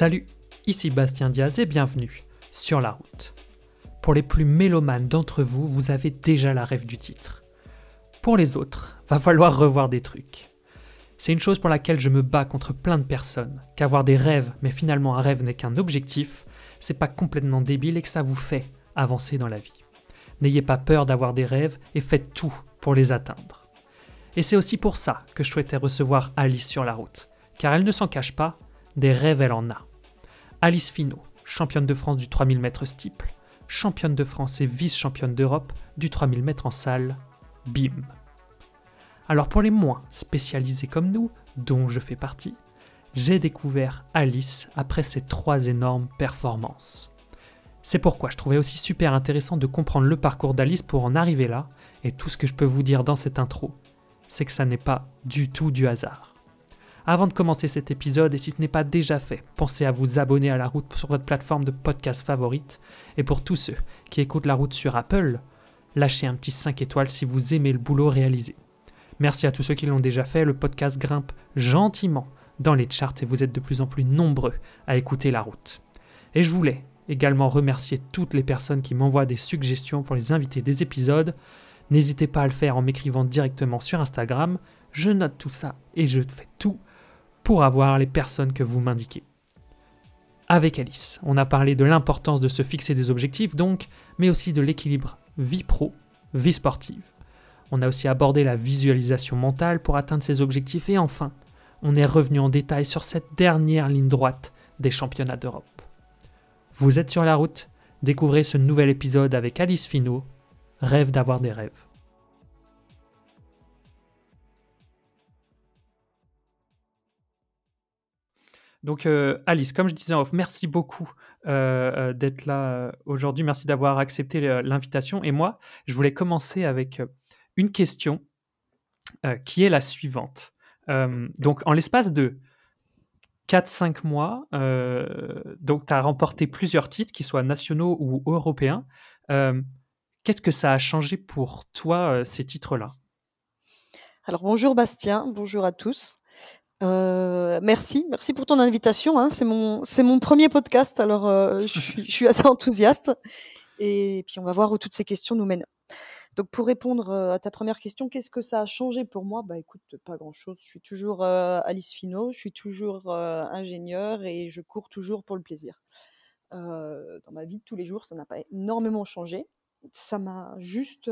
Salut, ici Bastien Diaz et bienvenue sur la route. Pour les plus mélomanes d'entre vous, vous avez déjà la rêve du titre. Pour les autres, va falloir revoir des trucs. C'est une chose pour laquelle je me bats contre plein de personnes, qu'avoir des rêves, mais finalement un rêve n'est qu'un objectif, c'est pas complètement débile et que ça vous fait avancer dans la vie. N'ayez pas peur d'avoir des rêves et faites tout pour les atteindre. Et c'est aussi pour ça que je souhaitais recevoir Alice sur la route, car elle ne s'en cache pas, des rêves elle en a. Alice Finot, championne de France du 3000 mètres steeple, championne de France et vice-championne d'Europe du 3000 mètres en salle, bim. Alors pour les moins spécialisés comme nous, dont je fais partie, j'ai découvert Alice après ces trois énormes performances. C'est pourquoi je trouvais aussi super intéressant de comprendre le parcours d'Alice pour en arriver là, et tout ce que je peux vous dire dans cette intro, c'est que ça n'est pas du tout du hasard. Avant de commencer cet épisode, et si ce n'est pas déjà fait, pensez à vous abonner à la route sur votre plateforme de podcast favorite. Et pour tous ceux qui écoutent la route sur Apple, lâchez un petit 5 étoiles si vous aimez le boulot réalisé. Merci à tous ceux qui l'ont déjà fait, le podcast grimpe gentiment dans les charts et vous êtes de plus en plus nombreux à écouter la route. Et je voulais également remercier toutes les personnes qui m'envoient des suggestions pour les invités des épisodes. N'hésitez pas à le faire en m'écrivant directement sur Instagram. Je note tout ça et je fais tout pour avoir les personnes que vous m'indiquez. Avec Alice, on a parlé de l'importance de se fixer des objectifs donc, mais aussi de l'équilibre vie pro, vie sportive. On a aussi abordé la visualisation mentale pour atteindre ses objectifs et enfin, on est revenu en détail sur cette dernière ligne droite des championnats d'Europe. Vous êtes sur la route, découvrez ce nouvel épisode avec Alice Finot, Rêve d'avoir des rêves. Donc euh, Alice, comme je disais en off, merci beaucoup euh, euh, d'être là aujourd'hui. Merci d'avoir accepté l'invitation. Et moi, je voulais commencer avec une question qui est la suivante. donc en l'espace de 4-5 mois, tu as remporté plusieurs titres, qu'ils soient nationaux ou européens. Qu'est-ce que ça a changé pour toi, ces titres-là? Alors bonjour Bastien, bonjour à tous. Euh, merci, merci pour ton invitation. Hein. C'est mon, c'est mon premier podcast, alors euh, je, suis, assez enthousiaste. Et puis on va voir où toutes ces questions nous mènent. Donc pour répondre euh, à ta première question, qu'est-ce que ça a changé pour moi? Bah écoute, pas grand-chose. Je suis toujours Alice Finot, je suis toujours ingénieur et je cours toujours pour le plaisir. dans ma vie de tous les jours, ça n'a pas énormément changé. Ça m'a juste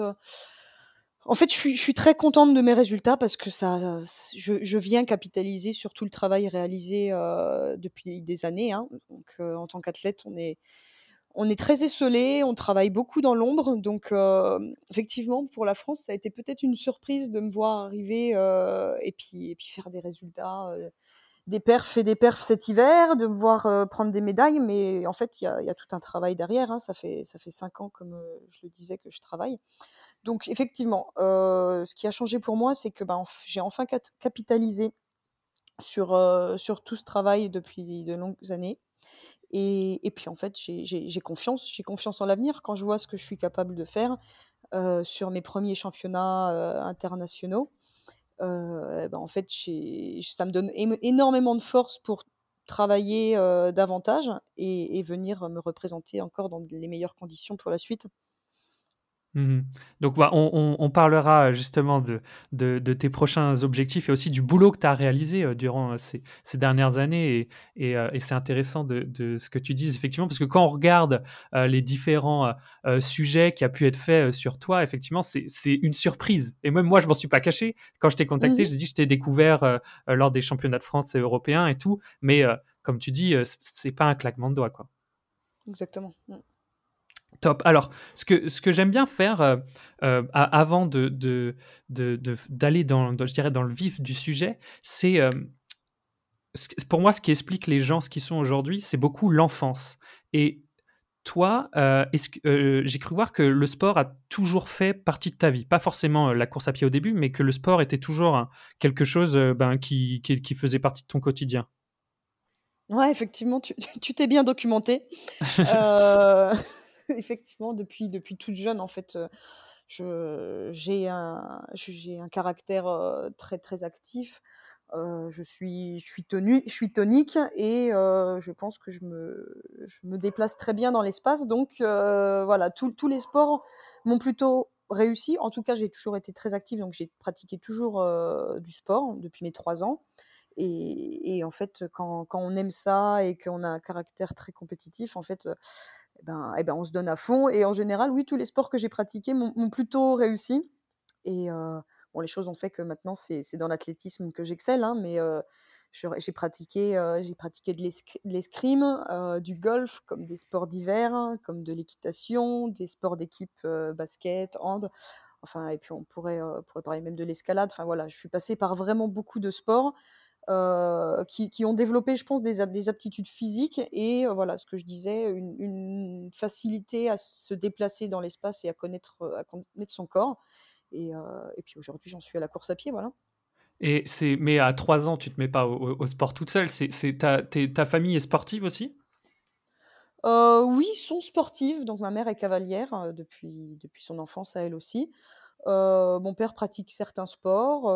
en fait, je suis, très contente de mes résultats parce que ça, je, viens capitaliser sur tout le travail réalisé depuis des années. Hein. Donc, en tant qu'athlète, on est, très esselé, on travaille beaucoup dans l'ombre. Donc, effectivement, pour la France, ça a été peut-être une surprise de me voir arriver et, puis, faire des résultats, des perfs et des perfs cet hiver, de me voir prendre des médailles. Mais en fait, il y a, tout un travail derrière. Hein. Ça fait cinq ans, comme je le disais, que je travaille. Donc effectivement, ce qui a changé pour moi, c'est que ben, j'ai enfin capitalisé sur, tout ce travail depuis de longues années. Et, puis en fait, j'ai confiance, j'ai confiance en l'avenir quand je vois ce que je suis capable de faire sur mes premiers championnats internationaux. Ben, en fait, ça me donne énormément de force pour travailler davantage et, venir me représenter encore dans les meilleures conditions pour la suite. Mmh Donc, bah, on, parlera justement de, de, tes prochains objectifs et aussi du boulot que tu as réalisé euh, durant euh, ces, dernières années. Et, euh, et, c'est intéressant de, ce que tu dises, effectivement, parce que quand on regarde les différents sujets qui a pu être faits sur toi, effectivement, c'est une surprise. Et même moi, je m'en suis pas caché. Quand je t'ai contacté, mmh j'ai dit, je t'ai découvert lors des championnats de France et européens et tout. Mais comme tu dis, c'est pas un claquement de doigts, quoi. Exactement. Mmh. Top. Alors, ce que, ce que j'aime bien faire euh, euh, avant de, d'aller dans, je dirais dans le vif du sujet, c'est euh, pour moi ce qui explique les gens ce qu'ils sont aujourd'hui, c'est beaucoup l'enfance. Et toi, j'ai cru voir que le sport a toujours fait partie de ta vie. Pas forcément la course à pied au début, mais que le sport était toujours quelque chose ben, qui, qui, faisait partie de ton quotidien. Ouais, effectivement, tu t'es bien documenté. effectivement, depuis, depuis toute jeune, en fait, j'ai un, j'ai un caractère très, très actif. je suis je suis je suis tonique et je pense que je me je me déplace très bien dans l'espace donc voilà, tous les sports m'ont plutôt réussi. En tout cas, j'ai toujours été très active, donc j'ai pratiqué toujours, du sport depuis mes 3 ans et en fait, quand quand on aime ça et qu'on a un caractère très compétitif, en fait, et ben et ben, on se donne à fond et en général, oui, tous les sports que j'ai pratiqués m'ont plutôt réussi et bon, les choses ont fait que maintenant c'est dans l'athlétisme que j'excelle, hein, mais j'ai pratiqué, pratiqué de l'escrime, du golf, comme des sports d'hiver, comme de l'équitation, des sports d'équipe, basket, hand, enfin et puis on pourrait, pourrait parler même de l'escalade. Enfin voilà, je suis passée par vraiment beaucoup de sports euh, qui, qui, ont développé, je pense, des, des aptitudes physiques et euh, voilà, ce que je disais, une, une, facilité à se déplacer dans l'espace et à connaître, à connaître son corps. Et, euh, et puis aujourd'hui, j'en suis à la course à pied, voilà. Et c'est, mais à 3 ans, tu te mets pas au, sport toute seule. C'est, c'est ta, ta famille est sportive aussi? Oui, sont sportives. Donc ma mère est cavalière depuis, depuis son enfance à elle aussi. Mon père pratique certains sports,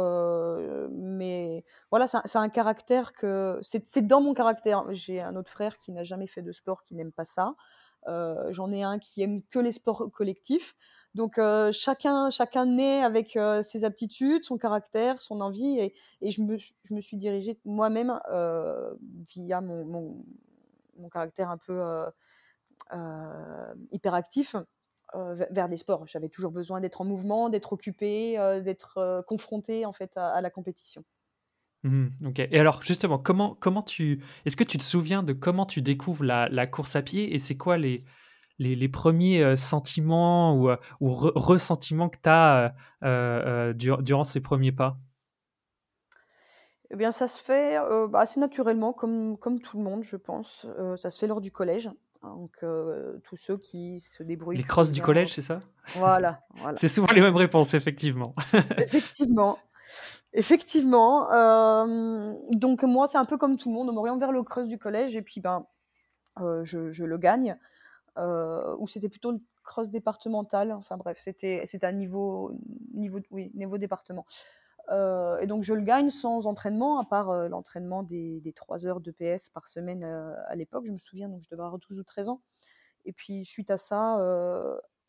mais voilà, c'est un, caractère que c'est dans mon caractère. J'ai un autre frère qui n'a jamais fait de sport, qui n'aime pas ça. J'en ai un qui aime que les sports collectifs. Donc chacun, chacun naît avec ses aptitudes, son caractère, son envie, et, je, me, suis dirigée moi-même via mon, caractère un peu hyperactif euh, vers des sports. J'avais toujours besoin d'être en mouvement, d'être occupé, euh, d'être euh, confronté en fait à, la compétition. Mmh ok. Et alors justement, comment comment tu est-ce que tu te souviens de comment tu découvres la, course à pied et c'est quoi les, les, premiers sentiments ou, ou ressentiments que tu as durant ces premiers pas? Eh bien, ça se fait bah, assez naturellement, comme, comme tout le monde, je pense. ça se fait lors du collège. Donc, tous ceux qui se débrouillent. Les crosses du collège, c'est ça? Voilà. voilà. c'est souvent les mêmes réponses, effectivement. effectivement. Effectivement. donc, moi, c'est un peu comme tout le monde. On m'oriente vers le cross du collège et puis, ben, je, je, le gagne. ou c'était plutôt le cross départemental. Enfin, bref, c'était un niveau, niveau, oui, niveau département. Euh, et donc je le gagne sans entraînement, à part euh, l'entraînement des, des, 3 heures de PS par semaine euh, à l'époque, je me souviens, donc je devais avoir 12 ou 13 ans. Et puis suite à ça,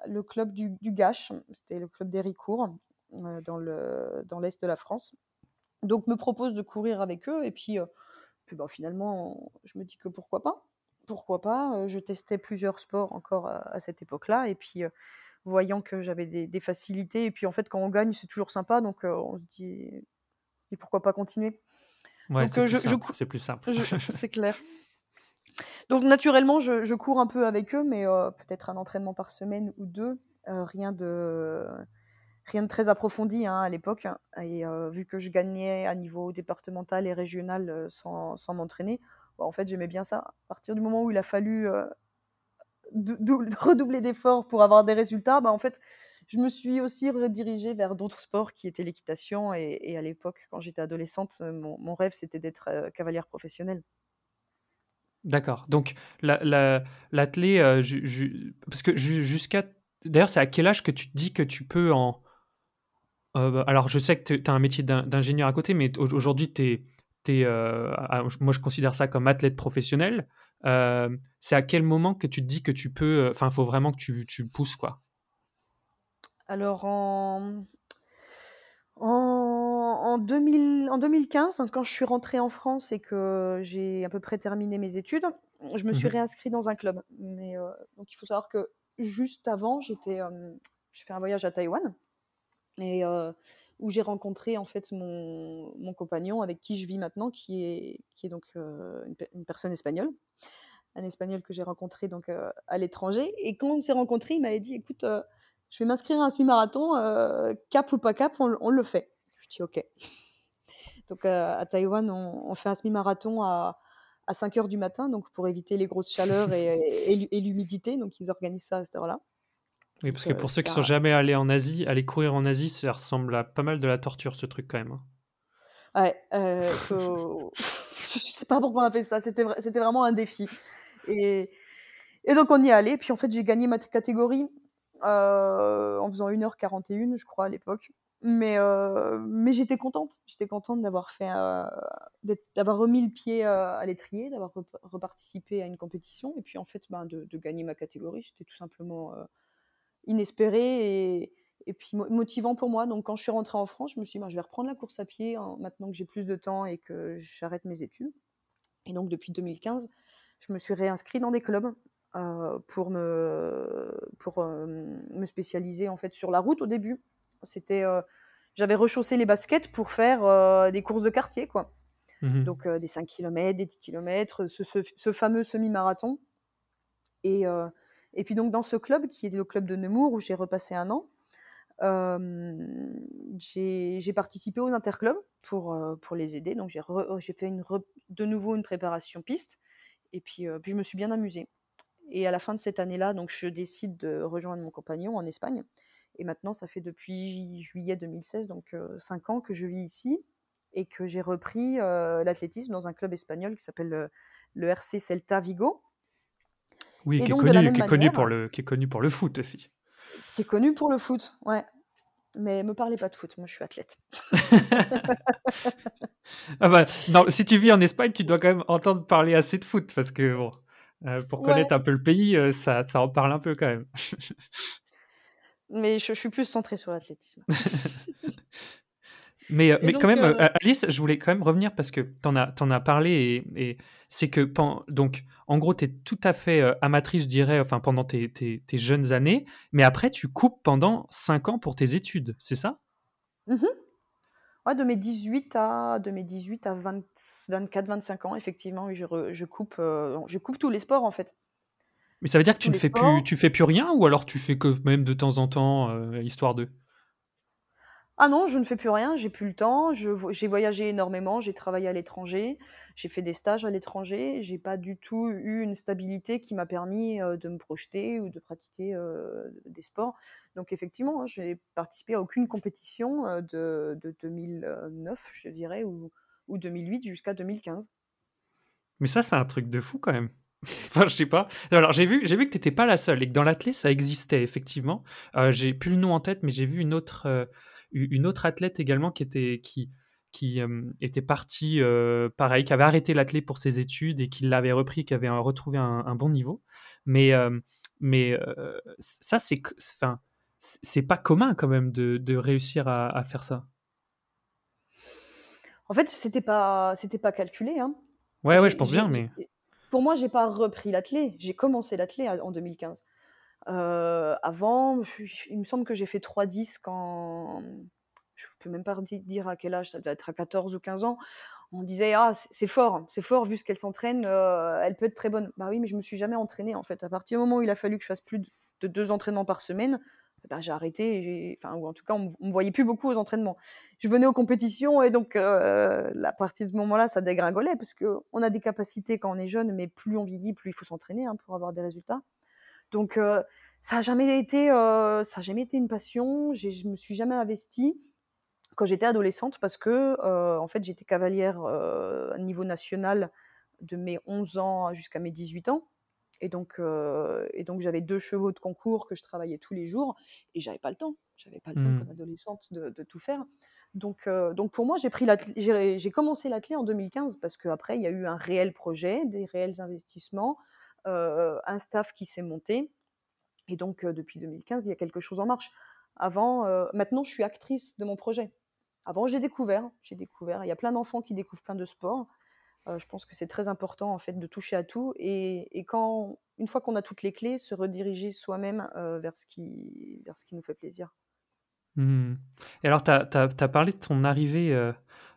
le club du, du Gache, c'était le club d'Héricourt, dans l'est de la France, donc me propose de courir avec eux. Et puis, ben, finalement, je me dis que pourquoi pas? Pourquoi pas? Je testais plusieurs sports encore à, à cette époque-là. Et puis voyant que j'avais des, facilités. Et puis en fait, quand on gagne, c'est toujours sympa, donc on se dit, dit, pourquoi pas continuer? Ouais, c'est plus, plus, simple. c'est clair. Donc naturellement, je, cours un peu avec eux, mais peut-être un entraînement par semaine ou deux, rien de rien de très approfondi hein, à l'époque. Et vu que je gagnais à niveau départemental et régional sans, sans m'entraîner, bah, en fait j'aimais bien ça. À partir du moment où il a fallu redoubler d'efforts pour avoir des résultats, bah, en fait, je me suis aussi redirigée vers d'autres sports qui étaient l'équitation. Et, à l'époque, quand j'étais adolescente, euh, mon, rêve, c'était d'être euh, cavalière professionnelle. D'accord. Donc, l'athlé, euh, parce que jusqu'à. D'ailleurs, c'est à quel âge que tu te dis que tu peux en. Bah, alors, je sais que tu as un métier d'ingénieur à côté, mais aujourd'hui, tu es. moi, je considère ça comme athlète professionnel. Euh, c'est à quel moment que tu te dis que tu peux. Enfin, il faut vraiment que tu, tu pousses, quoi? Alors, en, en, 2000, en 2015, quand je suis rentrée en France et que j'ai à peu près terminé mes études, je me suis mmh réinscrite dans un club. Mais euh, donc, il faut savoir que juste avant, j'étais, euh, j'ai fait un voyage à Taïwan et où j'ai rencontré en fait mon, mon, compagnon avec qui je vis maintenant, qui est, qui est donc une, une, personne espagnole un Espagnol que j'ai rencontré donc euh, à l'étranger. Et quand on s'est rencontrés, il m'avait dit, écoute, euh, je vais m'inscrire à un semi-marathon, euh, cap ou pas cap, on, le fait. Je dis, ok. Donc à Taïwan, on, fait un semi-marathon à, à 5 heures du matin, donc pour éviter les grosses chaleurs et, et, l'humidité. Donc ils organisent ça à cette heure-là. Oui, parce que pour ceux qui sont jamais allés en Asie, aller courir en Asie, ça ressemble à pas mal de la torture, ce truc quand même. Hein. Ouais, euh, faut... je sais pas pourquoi on a fait ça, c'était vraiment un défi. Et, et donc on y est allé. Puis en fait, j'ai gagné ma catégorie euh, en faisant 1h41, je crois, à l'époque. Mais, mais j'étais contente. J'étais contente d'avoir fait, d'avoir remis le pied à l'étrier, d'avoir reparticipé à une compétition et puis en fait, ben, de, de gagner ma catégorie. C'était tout simplement inespéré et, et puis motivant pour moi. Donc quand je suis rentrée en France, je me suis dit, ben, je vais reprendre la course à pied hein, maintenant que j'ai plus de temps et que j'arrête mes études. Et donc depuis 2015, je me suis réinscrite dans des clubs pour me pour me spécialiser en fait sur la route au début. C'était j'avais rechaussé les baskets pour faire des courses de quartier quoi. Mmh donc des 5 km, des 10 km, ce, ce, fameux semi-marathon. Et, et puis donc dans ce club qui est le club de Nemours où j'ai repassé un an, j'ai participé aux interclubs pour, pour les aider. Donc j'ai fait une de nouveau une préparation piste et puis, puis je me suis bien amusée. Et à la fin de cette année-là, donc je décide de rejoindre mon compagnon en Espagne. Et maintenant, ça fait depuis juillet 2016, donc 5 ans que je vis ici et que j'ai repris l'athlétisme dans un club espagnol qui s'appelle le RC Celta Vigo. Oui, qui, est connu, qui, est connu pour le, qui est connu pour le foot aussi. Qui est connu pour le foot, ouais. Mais me parlez pas de foot, moi je suis athlète. ah bah, non, si tu vis en Espagne, tu dois quand même entendre parler assez de foot parce que bon, euh, pour connaître un peu le pays, euh, ça, ça en parle un peu quand même. mais je, suis plus centrée sur l'athlétisme. mais, euh, mais quand même, Alice, je voulais quand même revenir parce que tu en, en, as parlé et, c'est que, donc, en gros, tu es tout à fait amatrice, je dirais, enfin, pendant tes, tes, tes, jeunes années, mais après, tu coupes pendant 5 ans pour tes études, c'est ça? Mmh de mes 18 à, de mes 18 à 24, 25 ans, effectivement, oui, je, je coupe, euh, je coupe tous les sports en fait. Mais ça veut dire que tu ne fais plus, tu fais plus rien ou alors tu fais que même de temps en temps, euh, histoire de? Ah non, je ne fais plus rien, j'ai plus le temps. j'ai voyagé énormément, j'ai travaillé à l'étranger, j'ai fait des stages à l'étranger. J'ai pas du tout eu une stabilité qui m'a permis de me projeter ou de pratiquer des sports. Donc effectivement, hein, j'ai participé à aucune compétition de, 2009, je dirais, ou, ou 2008 jusqu'à 2015. Mais ça, c'est un truc de fou quand même. enfin, je sais pas. Alors, j'ai vu, j'ai vu que tu n'étais pas la seule et que dans l'athlète, ça existait, effectivement. j'ai plus le nom en tête, mais j'ai vu une autre, une autre athlète également qui était, qui, qui était partie, pareil, qui avait arrêté l'athlète pour ses études et qui l'avait repris, qui avait retrouvé un, bon niveau. Mais, mais ça, c'est, enfin, c'est pas commun quand même de, de réussir à, faire ça. En fait, c'était pas, c'était pas calculé. Hein. Ouais, ouais, je pense bien, mais. Pour moi, j'ai pas repris l'athlète. J'ai commencé l'athlète en 2015. Euh, avant, il me semble que j'ai fait 3-10 quand je peux même pas dire à quel âge, ça doit être à 14 ou 15 ans. On disait «Ah, c'est fort, c'est fort vu ce qu'elle s'entraîne, euh, elle peut être très bonne». Bah oui, mais je me suis jamais entraînée en fait. À partir du moment où il a fallu que je fasse plus de deux entraînements par semaine, bah, j'ai arrêté enfin en tout cas, on me voyait plus beaucoup aux entraînements. Je venais aux compétitions et donc euh, à partir de ce moment-là, ça dégringolait parce qu'on a des capacités quand on est jeune, mais plus on vieillit, plus il faut s'entraîner, hein, pour avoir des résultats. Donc ça a jamais été, ça a jamais été une passion. Je me suis jamais investie quand j'étais adolescente parce que en fait j'étais cavalière à niveau national de mes 11 ans jusqu'à mes 18 ans. Et donc, et donc j'avais deux chevaux de concours que je travaillais tous les jours et j'avais pas le temps. J'avais pas le temps comme mmh. adolescente de, de tout faire. Donc, donc pour moi, j'ai pris j'ai commencé l'athlète en 2015 parce qu'après il y a eu un réel projet, des réels investissements, un staff qui s'est monté. Et donc, depuis 2015, il y a quelque chose en marche. Avant, maintenant, je suis actrice de mon projet. Avant, j'ai découvert, j'ai découvert. Il y a plein d'enfants qui découvrent plein de sports. je pense que c'est très important en fait de toucher à tout et, quand, une fois qu'on a toutes les clés, se rediriger soi-même vers, ce qui, vers ce qui nous fait plaisir. Mmh. Et alors, tu as, parlé de ton arrivée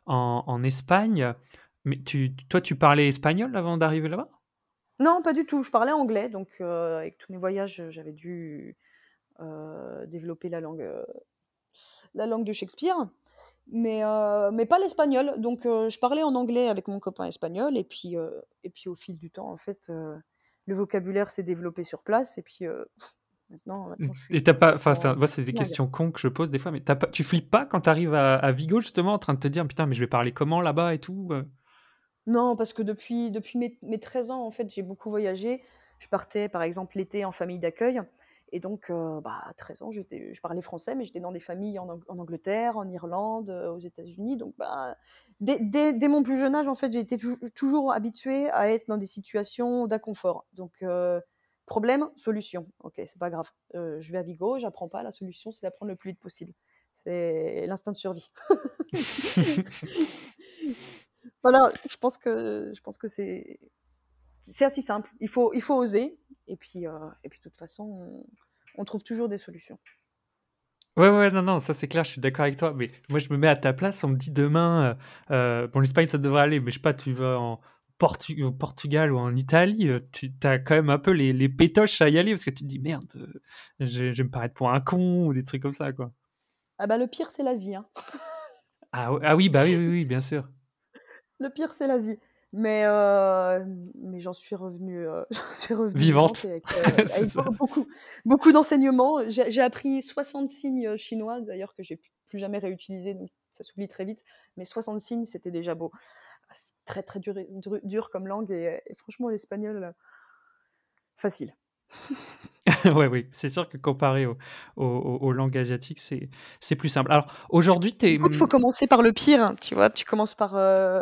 en, Espagne, mais toi, tu parlais espagnol avant d'arriver là-bas? Non, pas du tout. Je parlais anglais, donc euh, avec tous mes voyages, j'avais dû euh, développer la langue, euh, la langue de Shakespeare, mais, mais pas l'espagnol. Donc je parlais en anglais avec mon copain espagnol, et puis, et puis au fil du temps, en fait, le vocabulaire s'est développé sur place, et puis maintenant, maintenant je suis. Et t'as pas, enfin, c'est des questions cons que je pose des fois, mais pas, tu flippes pas quand tu arrives à, à Vigo justement en train de te dire putain, mais je vais parler comment là-bas et tout non, parce que depuis, depuis mes, mes 13 ans, en fait, j'ai beaucoup voyagé. Je partais, par exemple, l'été en famille d'accueil. Et donc, bah, à 13 ans, je parlais français, mais j'étais dans des familles en, Angleterre, en Irlande, aux États-Unis. Donc, bah, dès, dès, mon plus jeune âge, en fait, j'ai été toujours habituée à être dans des situations d'inconfort. Donc, problème, solution. Ok, c'est pas grave. je vais à Vigo, j'apprends pas. La solution, c'est d'apprendre le plus vite possible. C'est l'instinct de survie. voilà, je pense que, je pense que c'est, c'est assez simple. Il faut, il faut oser. Et puis, et puis de toute façon, on trouve toujours des solutions. Ouais, ouais, non, non, ça c'est clair, je suis d'accord avec toi. Mais moi, je me mets à ta place, on me dit demain, euh, euh bon, l'Espagne, ça devrait aller, mais je sais pas, tu vas en au Portugal ou en Italie, euh, tu as quand même un peu les, les pétoches à y aller parce que tu te dis merde, euh, je, vais me paraître pour un con ou des trucs comme ça, quoi. Ah bah le pire, c'est l'Asie. Hein. Ah, ah, oui, bah oui, oui, oui, bien sûr. Le pire, c'est l'Asie. Mais, euh, mais j'en suis revenue, euh, suis vivante. avec, euh, beaucoup, beaucoup d'enseignements. J'ai appris 60 signes chinois, d'ailleurs, que j'ai plus jamais réutilisé, donc ça s'oublie très vite. Mais 60 signes, c'était déjà beau. C'est très, très dur, dur, comme langue. Et, franchement, l'espagnol, facile. ouais, oui, c'est sûr que comparé aux langues asiatiques, c'est plus simple. Alors, aujourd'hui, tu es. Il faut commencer par le pire, hein, tu vois. Tu commences par,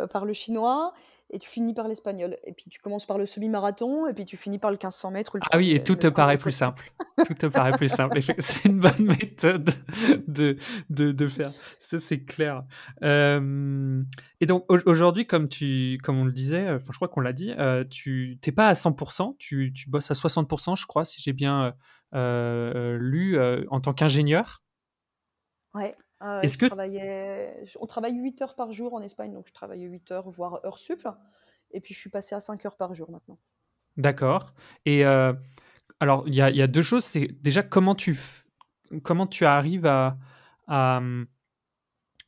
par le chinois, et tu finis par l'espagnol. Et puis tu commences par le semi-marathon, et puis tu finis par le 1500 mètres. ah oui, et tout te paraît plus simple. tout te paraît plus simple. C'est une bonne méthode de, de, de faire. Ça, c'est clair. et donc aujourd'hui, comme, tu, comme on le disait, enfin, je crois qu'on l'a dit, euh, tu n'es pas à 100%, tu, tu, bosses à 60%, je crois, si j'ai bien euh, lu, euh, en tant qu'ingénieur. Ouais. Ah Est-ce que on travaille 8 heures par jour en Espagne, donc je travaillais 8 heures, voire heures sup. Et puis je suis passé à 5 heures par jour maintenant. D'accord. Et euh, alors, il y a, deux choses. C'est déjà comment tu, comment tu arrives à, à,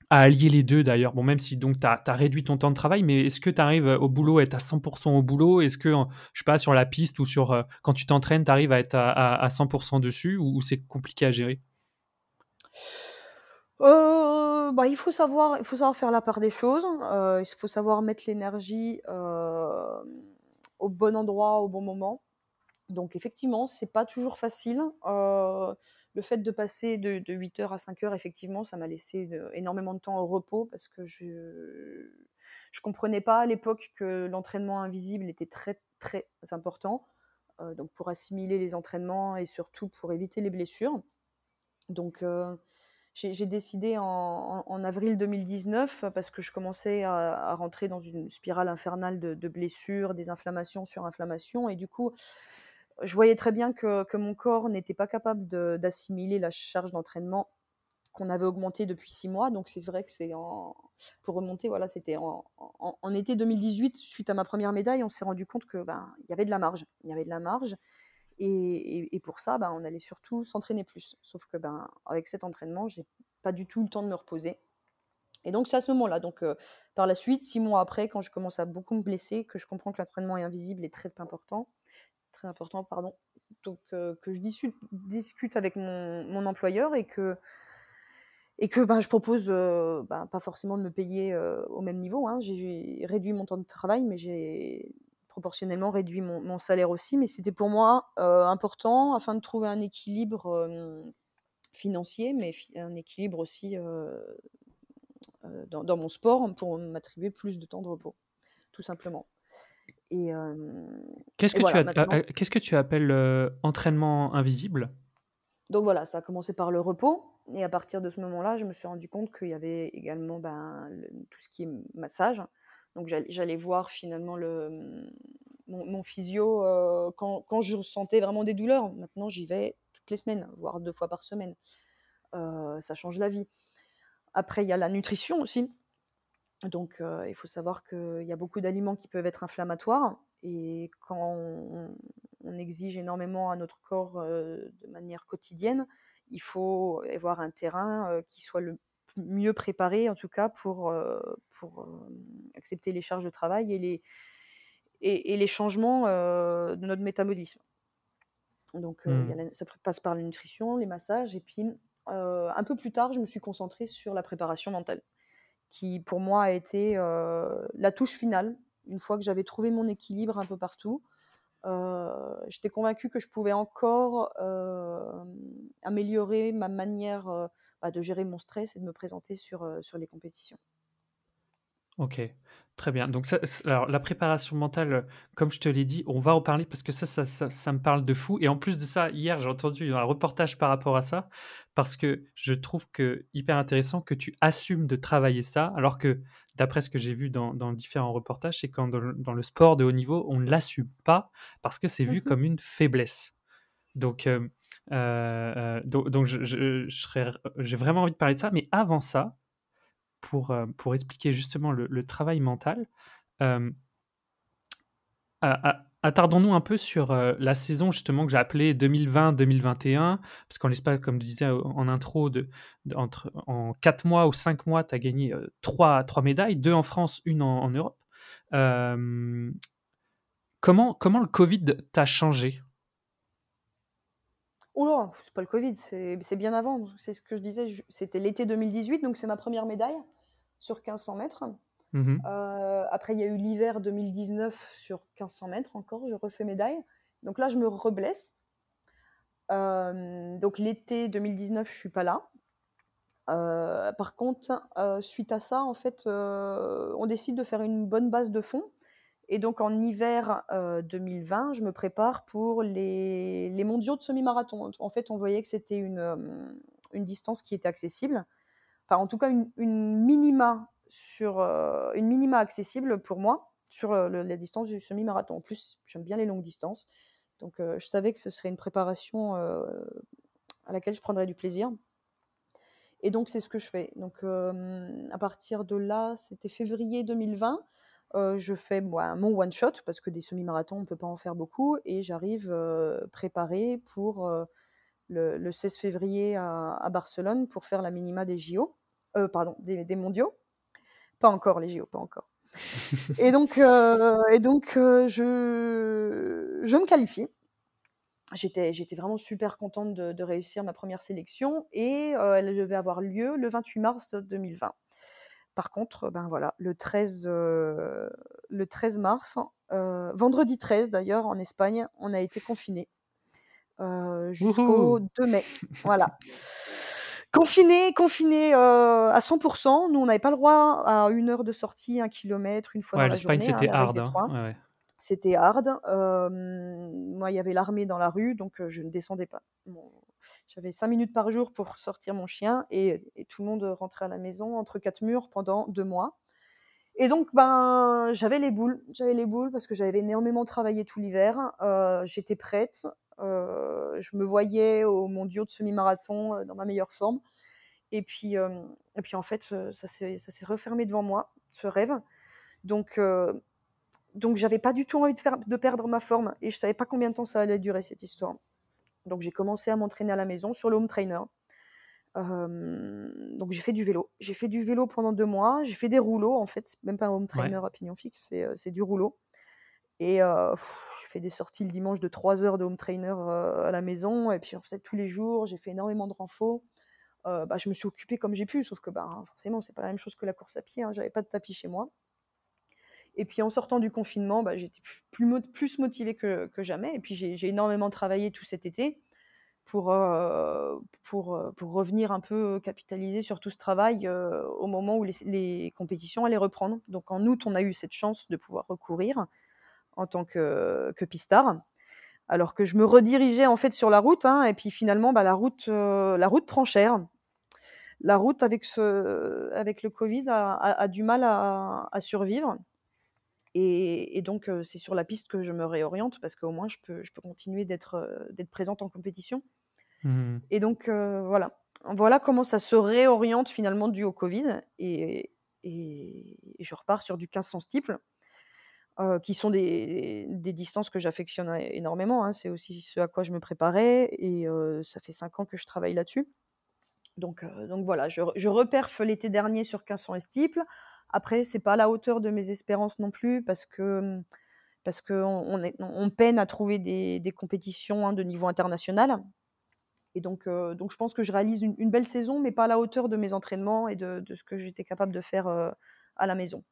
allier les deux d'ailleurs. Bon, même si donc tu as, réduit ton temps de travail, mais est-ce que tu arrives au boulot à être à 100% au boulot? Est-ce que, je sais pas, sur la piste ou sur euh, quand tu t'entraînes, tu arrives à être à, à 100% dessus ou c'est compliqué à gérer? Euh, bah, il faut savoir faire la part des choses, euh, il faut savoir mettre l'énergie, euh, au bon endroit, au bon moment. Donc effectivement, c'est pas toujours facile. le fait de passer de de 8 à 5 heures, effectivement, ça m'a laissé énormément de temps au repos parce que je je comprenais pas à l'époque que l'entraînement invisible était très, très important, donc pour assimiler les entraînements et surtout pour éviter les blessures. Donc j'ai décidé en, avril 2019, parce que je commençais à, rentrer dans une spirale infernale de, blessures, des inflammations sur inflammations, et du coup, je voyais très bien que, mon corps n'était pas capable d'assimiler la charge d'entraînement qu'on avait augmentée depuis six mois. Donc c'est vrai que c'est en, pour remonter, voilà, c'était en, été 2018, suite à ma première médaille, on s'est rendu compte que ben y avait de la marge, il y avait de la marge, et, pour ça, ben, on allait surtout s'entraîner plus. Sauf que ben, avec cet entraînement, j'ai pas du tout le temps de me reposer. Et donc c'est à ce moment-là. Donc par la suite, six mois après, quand je commence à beaucoup me blesser, que je comprends que l'entraînement invisible est très important, très important, pardon. Donc que je discute, avec mon, employeur et que et que ben, je propose ben, pas forcément de me payer au même niveau. Hein. J'ai réduit mon temps de travail, mais j'ai proportionnellement réduit mon, salaire aussi, mais c'était pour moi euh, important afin de trouver un équilibre financier, mais un équilibre aussi euh, euh, dans, mon sport pour m'attribuer plus de temps de repos, tout simplement. Et, qu'est-ce, que tu qu'est-ce que tu appelles entraînement invisible? Donc voilà, ça a commencé par le repos. Et à partir de ce moment-là, je me suis rendu compte qu'il y avait également ben, tout ce qui est massage. Donc j'allais voir finalement le, mmh, mon, physio quand, je ressentais vraiment des douleurs. Maintenant, j'y vais toutes les semaines, voire deux fois par semaine. Ça change la vie. Après, il y a la nutrition aussi. Donc, il faut savoir qu'il y a beaucoup d'aliments qui peuvent être inflammatoires. Et quand on, on exige énormément à notre corps de manière quotidienne, il faut avoir un terrain qui soit le mieux préparé, en tout cas, pour, euh, pour accepter les charges de travail et les, et, les changements de notre métabolisme. Donc, mmh. ça passe par la nutrition, les massages, et puis un peu plus tard, je me suis concentrée sur la préparation mentale, qui pour moi a été la touche finale. Une fois que j'avais trouvé mon équilibre un peu partout, j'étais convaincue que je pouvais encore améliorer ma manière bah, de gérer mon stress et de me présenter sur, sur les compétitions. OK, très bien. Donc alors la préparation mentale, comme je te l'ai dit, on va en parler parce que ça ça ça ça me parle de fou et en plus de ça, hier, j'ai entendu un reportage par rapport à ça, parce que je trouve que hyper intéressant que tu assumes de travailler ça, alors que d'après ce que j'ai vu dans dans différents reportages, c'est quand dans le dans le sport de haut niveau, on ne l'assume pas parce que c'est vu Mmh comme une faiblesse. Donc, heu heu donc je je je serais j'ai vraiment envie de parler de ça, mais avant ça pour, euh, pour expliquer justement le, travail mental. Euh, attardons-nous un peu sur euh, la saison justement que j'ai appelée 2020-2021, parce qu'en l'espace, comme je disais en intro, entre, en 4 mois ou 5 mois, tu as gagné 3, trois médailles, 2 en France, une en, Europe. comment, comment le Covid t'a changé? Oh c'est pas le Covid, c'est bien avant. C'est ce que je disais, c'était l'été 2018, donc c'est ma première médaille sur 1500 mètres. Mmh euh, après, il y a eu l'hiver 2019 sur 1500 mètres encore, je refais médaille. Donc là, je me reblesse. Euh, donc l'été 2019, je suis pas là. Euh, par contre, suite à ça, en fait, on décide de faire une bonne base de fond. Et donc en hiver 2020, je me prépare pour les, les mondiaux de semi-marathon. En fait, on voyait que c'était une, une distance qui était accessible enfin en tout cas une, minima sur euh, une minima accessible pour moi sur euh, la distance du semi-marathon. En plus, j'aime bien les longues distances, donc euh, je savais que ce serait une préparation à laquelle je prendrais du plaisir. Et donc c'est ce que je fais. Donc à partir de là, c'était février 2020. je fais moi, mon one shot parce que des semi-marathons on peut pas en faire beaucoup et j'arrive préparé pour le, 16 février à, Barcelone pour faire la minima des JO, pardon, des, mondiaux. Pas encore les JO, pas encore. et donc, euh, et donc euh, je, je me qualifie. J'étais, j'étais vraiment super contente de, réussir ma première sélection et elle devait avoir lieu le 28 mars 2020. Par contre, ben voilà, le 13, le 13 mars, vendredi 13 d'ailleurs en Espagne, on a été confinés jusqu'au 2 mai. Voilà. Confiné, confiné à 100%. Nous, on n'avait pas le droit à une heure de sortie, un kilomètre, une fois dans la journée. L'Espagne, c'était hard. Hein. C'était hard. moi, il y avait l'armée dans la rue, donc je ne descendais pas. J'avais cinq minutes par jour pour sortir mon chien et, tout le monde rentrait à la maison entre quatre murs pendant deux mois. Et donc, ben, j'avais les boules. J'avais les boules parce que j'avais énormément travaillé tout l'hiver. J'étais prête. Je me voyais au mondiaux de semi-marathon dans ma meilleure forme. Et puis, et puis en fait, ça s'est refermé devant moi, ce rêve. Donc, donc j'avais pas du tout envie de, faire, de perdre ma forme et je savais pas combien de temps ça allait durer cette histoire. Donc j'ai commencé à m'entraîner à la maison sur le home trainer. donc j'ai fait du vélo. J'ai fait du vélo pendant deux mois. J'ai fait des rouleaux en fait, même pas un home trainer à pignon fixe, c'est du rouleau. Et je fais des sorties le dimanche de 3 heures de home trainer à la maison. Et puis j'en faisais tous les jours. J'ai fait énormément de renfort. bah, je me suis occupée comme j'ai pu, sauf que bah, forcément, c'est pas la même chose que la course à pied. Hein, J'avais pas de tapis chez moi. Et puis en sortant du confinement, bah, j'étais plus, plus motivée que, que, jamais. Et puis j'ai énormément travaillé tout cet été pour, pour, pour revenir un peu capitaliser sur tout ce travail au moment où les, compétitions allaient reprendre. Donc en août, on a eu cette chance de pouvoir recourir en tant que, que pistard. Alors que je me redirigeais en fait sur la route, hein, et puis finalement, bah, la, route, euh, la route prend cher. La route avec, ce, avec le Covid a, du mal à, survivre. Et, donc, euh, c'est sur la piste que je me réoriente parce qu'au moins, je peux, je peux continuer d'être euh, d'être présente en compétition. Mmh. Et donc, voilà. Voilà comment ça se réoriente finalement dû au Covid. Et, et, je repars sur du 1500 steeple qui sont des, des, distances que j'affectionne énormément. Hein. C'est aussi ce à quoi je me préparais et ça fait cinq ans que je travaille là-dessus. Donc, donc voilà, je, je reperfe l'été dernier sur 1500 estiple. Après, c'est pas à la hauteur de mes espérances non plus parce que mmh, parce qu'on on, on peine à trouver des, des compétitions hein, de niveau international. Et donc, donc, je pense que je réalise une, une, belle saison, mais pas à la hauteur de mes entraînements et de, de ce que j'étais capable de faire à la maison.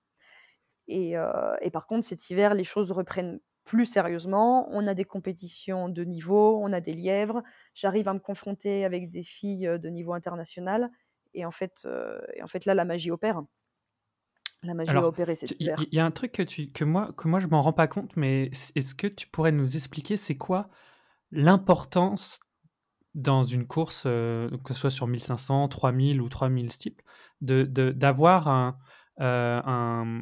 Et, par contre, cet hiver, les choses reprennent plus sérieusement, on a des compétitions de niveau, on a des lièvres. J'arrive à me confronter avec des filles de niveau international. Et en fait, et en fait là, la magie opère. La magie a opéré, c'est Il y, a un truc que, tu, que, moi, que moi, je m'en rends pas compte, mais est-ce que tu pourrais nous expliquer c'est quoi l'importance dans une course, que ce soit sur 1500, 3000 ou 3000 steeples, d'avoir de, un, un,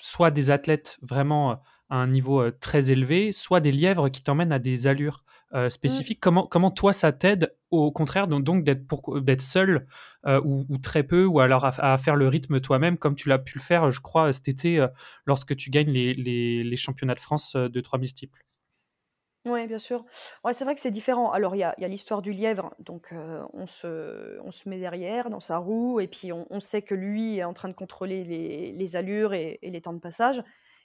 soit des athlètes vraiment à un niveau très élevé, soit des lièvres qui t'emmènent à des allures spécifiques. Comment, comment toi, ça t'aide au contraire donc, donc d'être seul ou, très peu, ou alors à, faire le rythme toi-même, comme tu l'as pu le faire, je crois, cet été, lorsque tu gagnes les, les, les championnats de France de 3000 steeples oui, bien sûr. Ouais, c'est vrai que c'est différent. Alors, il y a, y a l'histoire du lièvre, donc on, se, on se met derrière dans sa roue, et puis on, sait que lui est en train de contrôler les, les allures et, les temps de passage,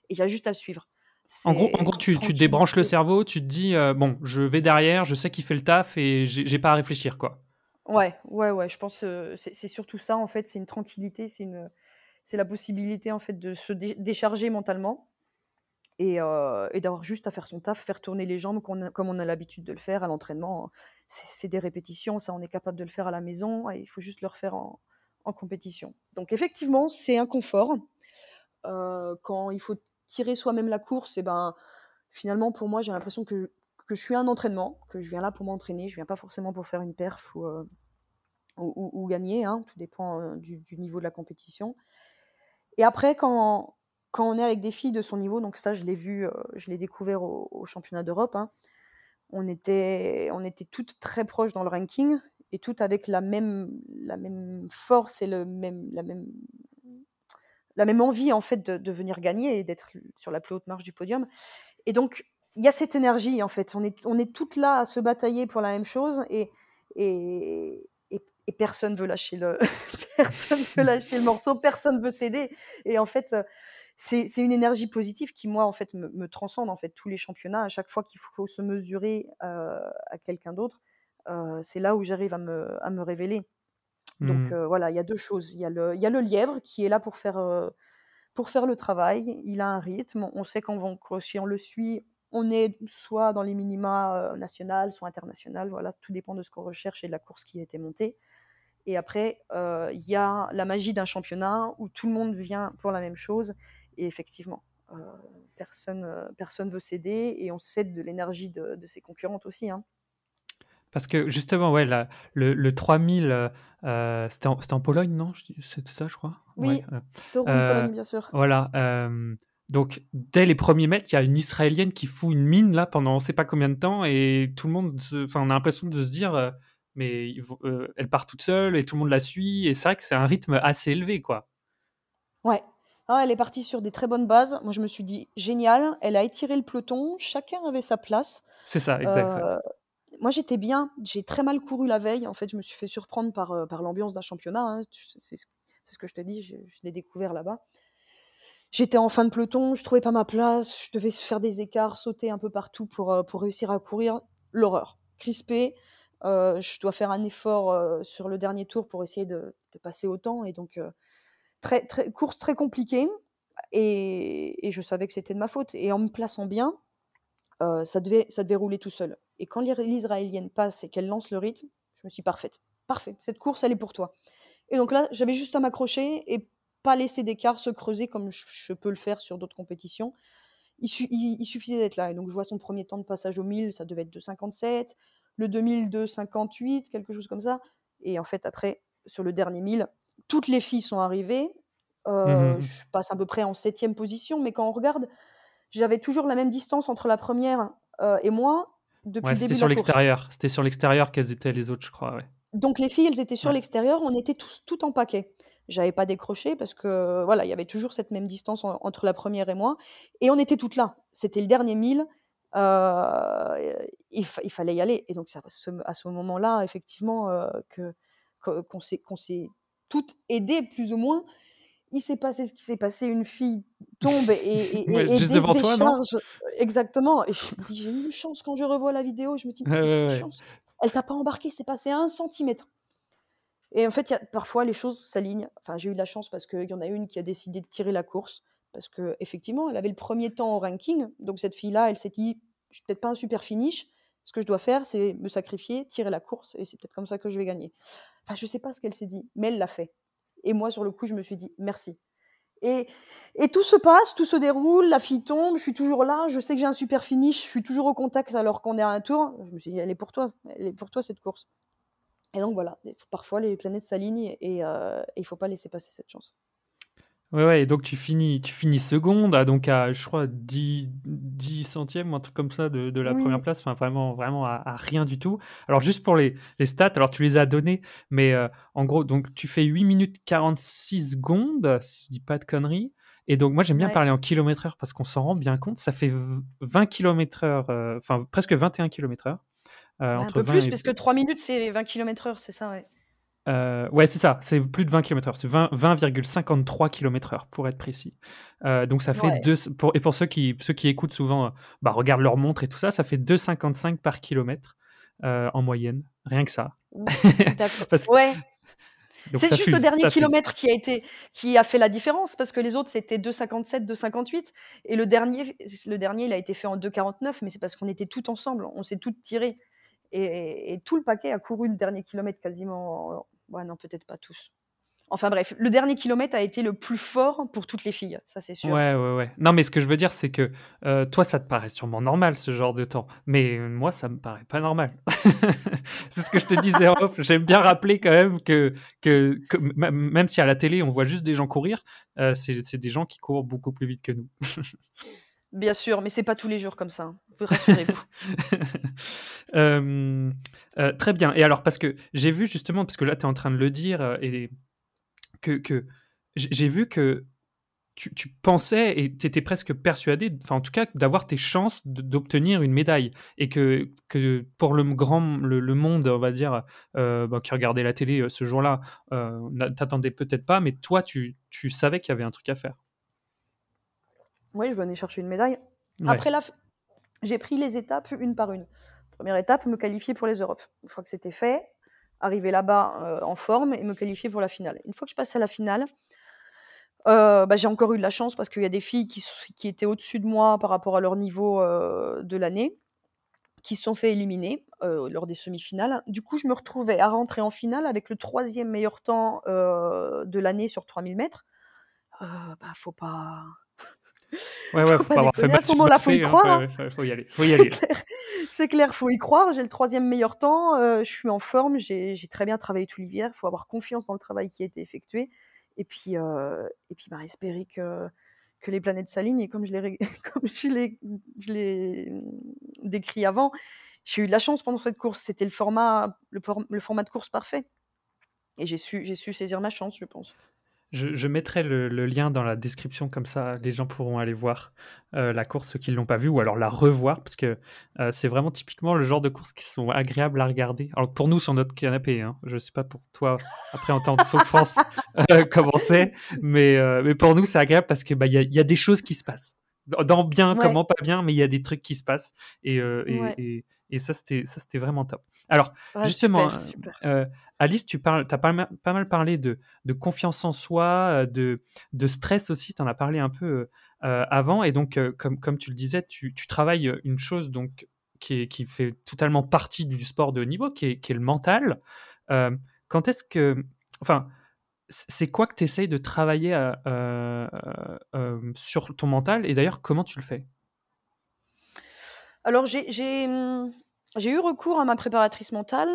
et il y a juste à le suivre. En gros, en gros tu, tu débranches le cerveau, tu te dis, bon, je vais derrière, je sais qu'il fait le taf, et j'ai pas à réfléchir, quoi. Ouais, ouais, ouais, je pense que c'est surtout ça, en fait, c'est une tranquillité, c'est une, c'est la possibilité, en fait, de se décharger mentalement et, d'avoir juste à faire son taf, faire tourner les jambes comme on a l'habitude de le faire à l'entraînement. C'est des répétitions, ça on est capable de le faire à la maison, il faut juste le refaire en, compétition. Donc effectivement, c'est un confort. quand il faut tirer soi-même la course, et ben finalement pour moi j'ai l'impression que, que, je suis un entraînement, que je viens là pour m'entraîner, je viens pas forcément pour faire une perf ou, ou, gagner, hein, tout dépend du, niveau de la compétition. Et après, quand, quand on est avec des filles de son niveau, donc ça, je l'ai vu, euh, je l'ai découvert au, championnat d'Europe, hein, on, était, on était toutes très proches dans le ranking et toutes avec la même, force et le même, la même envie en fait de, venir gagner et d'être sur la plus haute marche du podium. Et donc, il y a cette énergie en fait. On est, on est toutes là à se batailler pour la même chose et, et, et, personne veut lâcher le personne veut lâcher le morceau, personne veut céder. Et en fait, c'est une énergie positive qui, moi, en fait, me, transcende. En fait, tous les championnats, à chaque fois qu'il faut se mesurer euh, à quelqu'un d'autre, euh, c'est là où j'arrive à me, à me révéler. Donc mmh. euh, voilà, il y a deux choses. Il y, a le, y a le lièvre qui est là pour faire, pour faire le travail. Il a un rythme. On sait qu'on si on le suit, on est soit dans les minima nationales, soit internationales. Voilà, tout dépend de ce qu'on recherche et de la course qui a été montée. Et après, il y a la magie d'un championnat où tout le monde vient pour la même chose et effectivement, euh, personne euh, personne veut céder et on cède de l'énergie de, ses concurrentes aussi. Hein. Parce que justement, ouais, le, le 3000, euh, c'était en, Pologne, non? C'était ça, je crois? Oui, Pologne, bien sûr. Voilà. donc, dès les premiers mètres, il y a une Israélienne qui fout une mine là pendant on ne sait pas combien de temps et tout le monde, enfin, on a l'impression de se dire, mais elle part toute seule et tout le monde la suit et c'est vrai que c'est un rythme assez élevé, quoi. Ouais, ah, elle est partie sur des très bonnes bases. Moi, je me suis dit, génial, elle a étiré le peloton, chacun avait sa place. C'est ça, exact. Euh, moi, j'étais bien. J'ai très mal couru la veille. En fait, je me suis fait surprendre par, euh, par l'ambiance d'un championnat. Hein. C'est ce que je te dis, je, l'ai découvert là-bas. J'étais en fin de peloton, je trouvais pas ma place, je devais faire des écarts, sauter un peu partout pour, euh, pour réussir à courir. L'horreur. Crispé. je dois faire un effort sur le dernier tour pour essayer de, de passer au temps. Et donc, très, course très compliquée. Et, je savais que c'était de ma faute. Et en me plaçant bien, euh, ça, devait, ça devait rouler tout seul. Et quand l'Israélienne passe et qu'elle lance le rythme, je me suis parfaite. Parfait, cette course, elle est pour toi. Et donc là, j'avais juste à m'accrocher et pas laisser d'écart se creuser comme je, peux le faire sur d'autres compétitions. Il, suffisait d'être là. Et donc je vois son premier temps de passage au 1000, ça devait être de 57. Le 2000, de 58, quelque chose comme ça. Et en fait, après, sur le dernier 1000, toutes les filles sont arrivées. Euh, mmh je passe à peu près en septième position, mais quand on regarde, j'avais toujours la même distance entre la première euh, et moi depuis le début sur l'extérieur. C'était sur l'extérieur qu'elles étaient les autres, je crois. Donc les filles, elles étaient sur l'extérieur, on était tous tout en paquet. J'avais pas décroché parce que voilà, il y avait toujours cette même distance entre la première et moi, et on était toutes là. C'était le dernier mille. Euh, il, fallait y aller, et donc c'est à ce, moment-là, effectivement, que qu'on s'est toutes aidées plus ou moins. Il s'est passé ce qui s'est passé, une fille tombe et, et, et, juste devant toi, non? Exactement. Et je me dis, j'ai eu une chance quand je revois la vidéo. Je me dis, ouais, chance. Elle t'a pas embarqué, c'est passé à un centimètre. Et en fait, y a, parfois, les choses s'alignent. Enfin, j'ai eu de la chance parce qu'il y en a une qui a décidé de tirer la course. parce qu'effectivement, elle avait le premier temps au ranking. Donc cette fille-là, elle s'est dit, je suis peut-être pas un super finish. Ce que je dois faire, c'est me sacrifier, tirer la course, et c'est peut-être comme ça que je vais gagner. Enfin, je sais pas ce qu'elle s'est dit, mais elle l'a fait. Et moi, sur le coup, je me suis dit, merci. Et, tout se passe, tout se déroule, la fille tombe, je suis toujours là, je sais que j'ai un super finish, je suis toujours au contact alors qu'on est à un tour. Je me suis dit, elle est pour toi, elle pour toi cette course. Et donc voilà, parfois les planètes s'alignent et euh, il ne faut pas laisser passer cette chance. Ouais, ouais, et donc tu finis, tu finis seconde, à, donc à, je crois, 10, 10 centièmes ou un truc comme ça de, de la première place, enfin vraiment, vraiment à, rien du tout. Alors juste pour les, les stats, alors tu les as données, mais euh, en gros, donc tu fais 8 minutes 46 secondes, si je dis pas de conneries, et donc moi j'aime bien parler en kilomètre heure parce qu'on s'en rend bien compte, ça fait 20 km heure, euh, enfin presque 21 km heure. Euh, un peu plus, parce que 3 minutes c'est 20 km heure, c'est ça, ouais. Euh, ouais, c'est ça, c'est plus de 20 km/h, c'est 20,53 km/h pour être précis. Euh, donc ça fait deux, pour, et pour ceux qui, ceux qui écoutent souvent, euh, bah, regardent leur montre et tout ça, ça fait 2,55 par kilomètre en moyenne, rien que ça. ouais. C'est juste le dernier kilomètre qui a, été, qui a fait la différence, parce que les autres c'était 2,57, 2,58, et le dernier, le dernier il a été fait en 2,49, mais c'est parce qu'on était tout ensemble, on s'est toutes tirées. Et, et, tout le paquet a couru le dernier kilomètre quasiment Ouais, non, peut-être pas tous. Enfin bref, le dernier kilomètre a été le plus fort pour toutes les filles, ça c'est sûr. Ouais, ouais, ouais. Non, mais ce que je veux dire, c'est que euh, toi, ça te paraît sûrement normal ce genre de temps, mais moi, ça me paraît pas normal. c'est ce que je te disais off. J'aime bien rappeler quand même que, que, même si à la télé on voit juste des gens courir, euh, c'est des gens qui courent beaucoup plus vite que nous. Bien sûr, mais c'est pas tous les jours comme ça. Hein. Rassurez-vous. Euh, euh, très bien. Et alors, parce que j'ai vu justement, parce que là, tu es en train de le dire, euh, et que, que j'ai vu que tu, tu, pensais et tu étais presque persuadé, enfin en tout cas, d'avoir tes chances d'obtenir une médaille. Et que, que pour le grand le, monde, on va dire, bah, qui regardait la télé ce jour-là, t'attendais peut-être pas, mais toi, tu, tu savais qu'il y avait un truc à faire. Oui, je venais chercher une médaille. Après, là, j'ai pris les étapes une par une. Première étape, me qualifier pour les Europes. Une fois que c'était fait, arriver là-bas euh, en forme et me qualifier pour la finale. Une fois que je passe à la finale, euh, bah, j'ai encore eu de la chance parce qu'il y a des filles qui, qui étaient au-dessus de moi par rapport à leur niveau euh, de l'année, qui se sont fait éliminer lors des semi-finales. Du coup, je me retrouvais à rentrer en finale avec le troisième meilleur temps de l'année sur 3000 mètres. bah, faut pas Ouais, ouais, faut, pas avoir fait à ce moment-là, faut y hein, faut y aller. Faut y aller. C'est clair, faut y croire. J'ai le troisième meilleur temps, euh, je suis en forme, j'ai très bien travaillé tout l'hiver. Il faut avoir confiance dans le travail qui a été effectué. Et puis, euh, et puis bah, espérer que, que les planètes s'alignent. Et comme je l'ai décrit avant, j'ai eu de la chance pendant cette course. C'était le format, le, le format de course parfait. Et j'ai su, su saisir ma chance, je pense. Je, mettrai le, lien dans la description, comme ça les gens pourront aller voir euh, la course, ceux qui ne l'ont pas vue, ou alors la revoir, parce que euh, c'est vraiment typiquement le genre de courses qui sont agréables à regarder. Alors pour nous sur notre canapé, hein, je ne sais pas pour toi, après en temps de France, euh, comment c'est, mais, mais pour nous c'est agréable parce qu'il bah, y, a, y a des choses qui se passent. Dans bien, comment pas bien, mais il y a des trucs qui se passent. Et, et, et, ça, c'était vraiment top. Alors, justement, Alice, tu parles, as pas mal, pas mal parlé de, de, confiance en soi, euh, de, de stress aussi, tu en as parlé un peu euh, avant. Et donc, euh, comme, comme tu le disais, tu, tu, travailles une chose donc, qui, est, qui fait totalement partie du sport de haut niveau, qui est, qui est le mental. quand est-ce que. Enfin, c'est quoi que tu essayes de travailler sur ton mental? Et d'ailleurs, comment tu le fais? Alors, j'ai hum, j'ai eu recours à ma préparatrice mentale,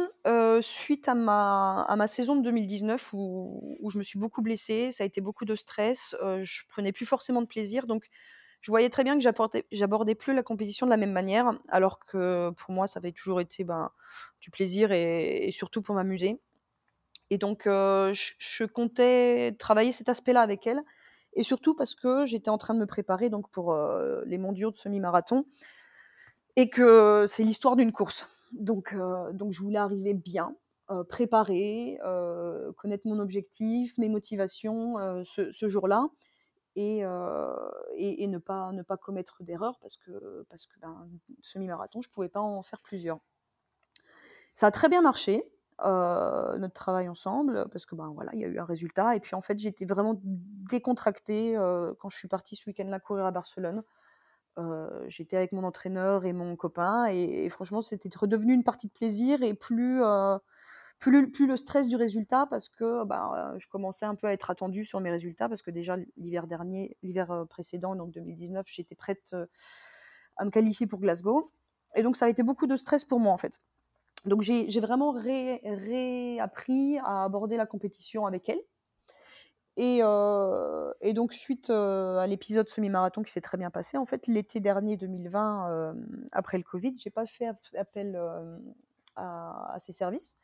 suite à ma saison de 2019 où je me suis beaucoup blessée. Ça a été beaucoup de stress, je prenais plus forcément de plaisir donc je voyais très bien que j'abordais plus la compétition de la même manière, alors que pour moi ça avait toujours été, ben, du plaisir et surtout pour m'amuser et donc je comptais travailler cet aspect-là avec elle et surtout parce que j'étais en train de me préparer donc pour, les mondiaux de semi-marathon et que c'est l'histoire d'une course. Donc, euh, donc je voulais arriver bien, euh, euh, connaître mon objectif, mes motivations ce, ce jour-là. Et, et, ne, pas, ne pas commettre d'erreurs parce que, parce que ben, semi-marathon, je ne pouvais pas en faire plusieurs. Ça a très bien marché. notre travail ensemble parce que, ben, voilà, il y a eu un résultat et puis, en fait, j'étais vraiment décontractée, quand je suis partie ce week-end-là courir à Barcelone. J'étais avec mon entraîneur et mon copain et franchement, c'était redevenu une partie de plaisir et plus, plus le, stress du résultat parce que bah, je commençais un peu à être attendue sur mes résultats parce que déjà l'hiver dernier, l'hiver précédent, donc 2019, j'étais prête à me qualifier pour Glasgow. Et donc ça a été beaucoup de stress pour moi en fait. Donc j'ai vraiment réappris à aborder la compétition avec elle. Et, euh, et donc suite à l'épisode semi-marathon qui s'est très bien passé, en fait l'été dernier 2020, après le Covid, j'ai pas fait appel à, à, ses services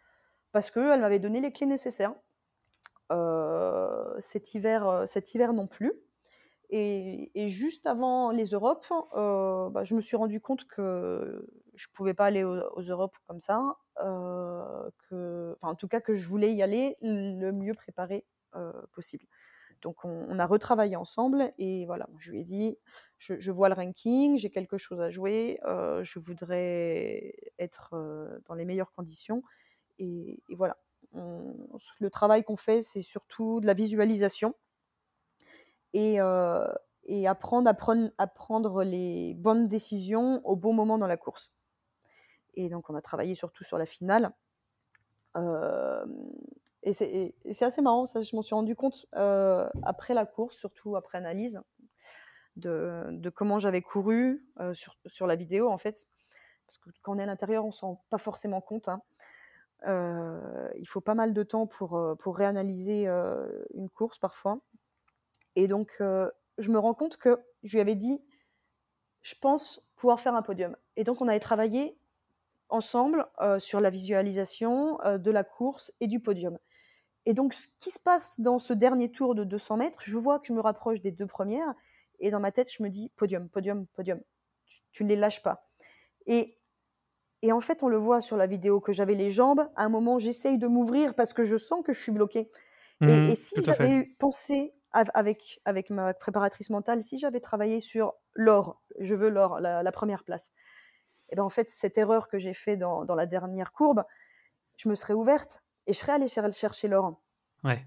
parce qu'elle m'avait donné les clés nécessaires. Euh, cet, hiver, euh, cet hiver non plus. Et, juste avant les Europes, euh, bah, je me suis rendu compte que je ne pouvais pas aller aux, Europes comme ça, que, en tout cas que je voulais y aller le mieux préparé possible. Donc on, a retravaillé ensemble et voilà, je lui ai dit, je, vois le ranking, j'ai quelque chose à jouer, je voudrais être dans les meilleures conditions et, voilà. le travail qu'on fait, c'est surtout de la visualisation et, euh, et apprendre, à prendre les bonnes décisions au bon moment dans la course. Et donc, on a travaillé surtout sur la finale. Euh, et c'est assez marrant, ça, je m'en suis rendu compte euh, après la course, surtout après analyse, de, comment j'avais couru sur, sur, la vidéo, en fait. Parce que quand on est à l'intérieur, on ne s'en rend pas forcément compte. Hein il faut pas mal de temps pour réanalyser une course parfois. Et donc, je me rends compte que je lui avais dit, je pense pouvoir faire un podium. Et donc, on avait travaillé ensemble sur la visualisation de la course et du podium. Et donc, ce qui se passe dans ce dernier tour de 200 mètres, je vois que je me rapproche des deux premières. Et dans ma tête, je me dis podium, podium, podium. Tu, tu ne les lâches pas. Et et en fait, on le voit sur la vidéo que j'avais les jambes. À un moment, j'essaye de m'ouvrir parce que je sens que je suis bloquée. et, mmh si j'avais pensé avec, avec ma préparatrice mentale, si j'avais travaillé sur l'or, je veux l'or, la, première place, et ben en fait, cette erreur que j'ai faite dans, dans, la dernière courbe, je me serais ouverte et je serais allée chercher l'or. Ouais.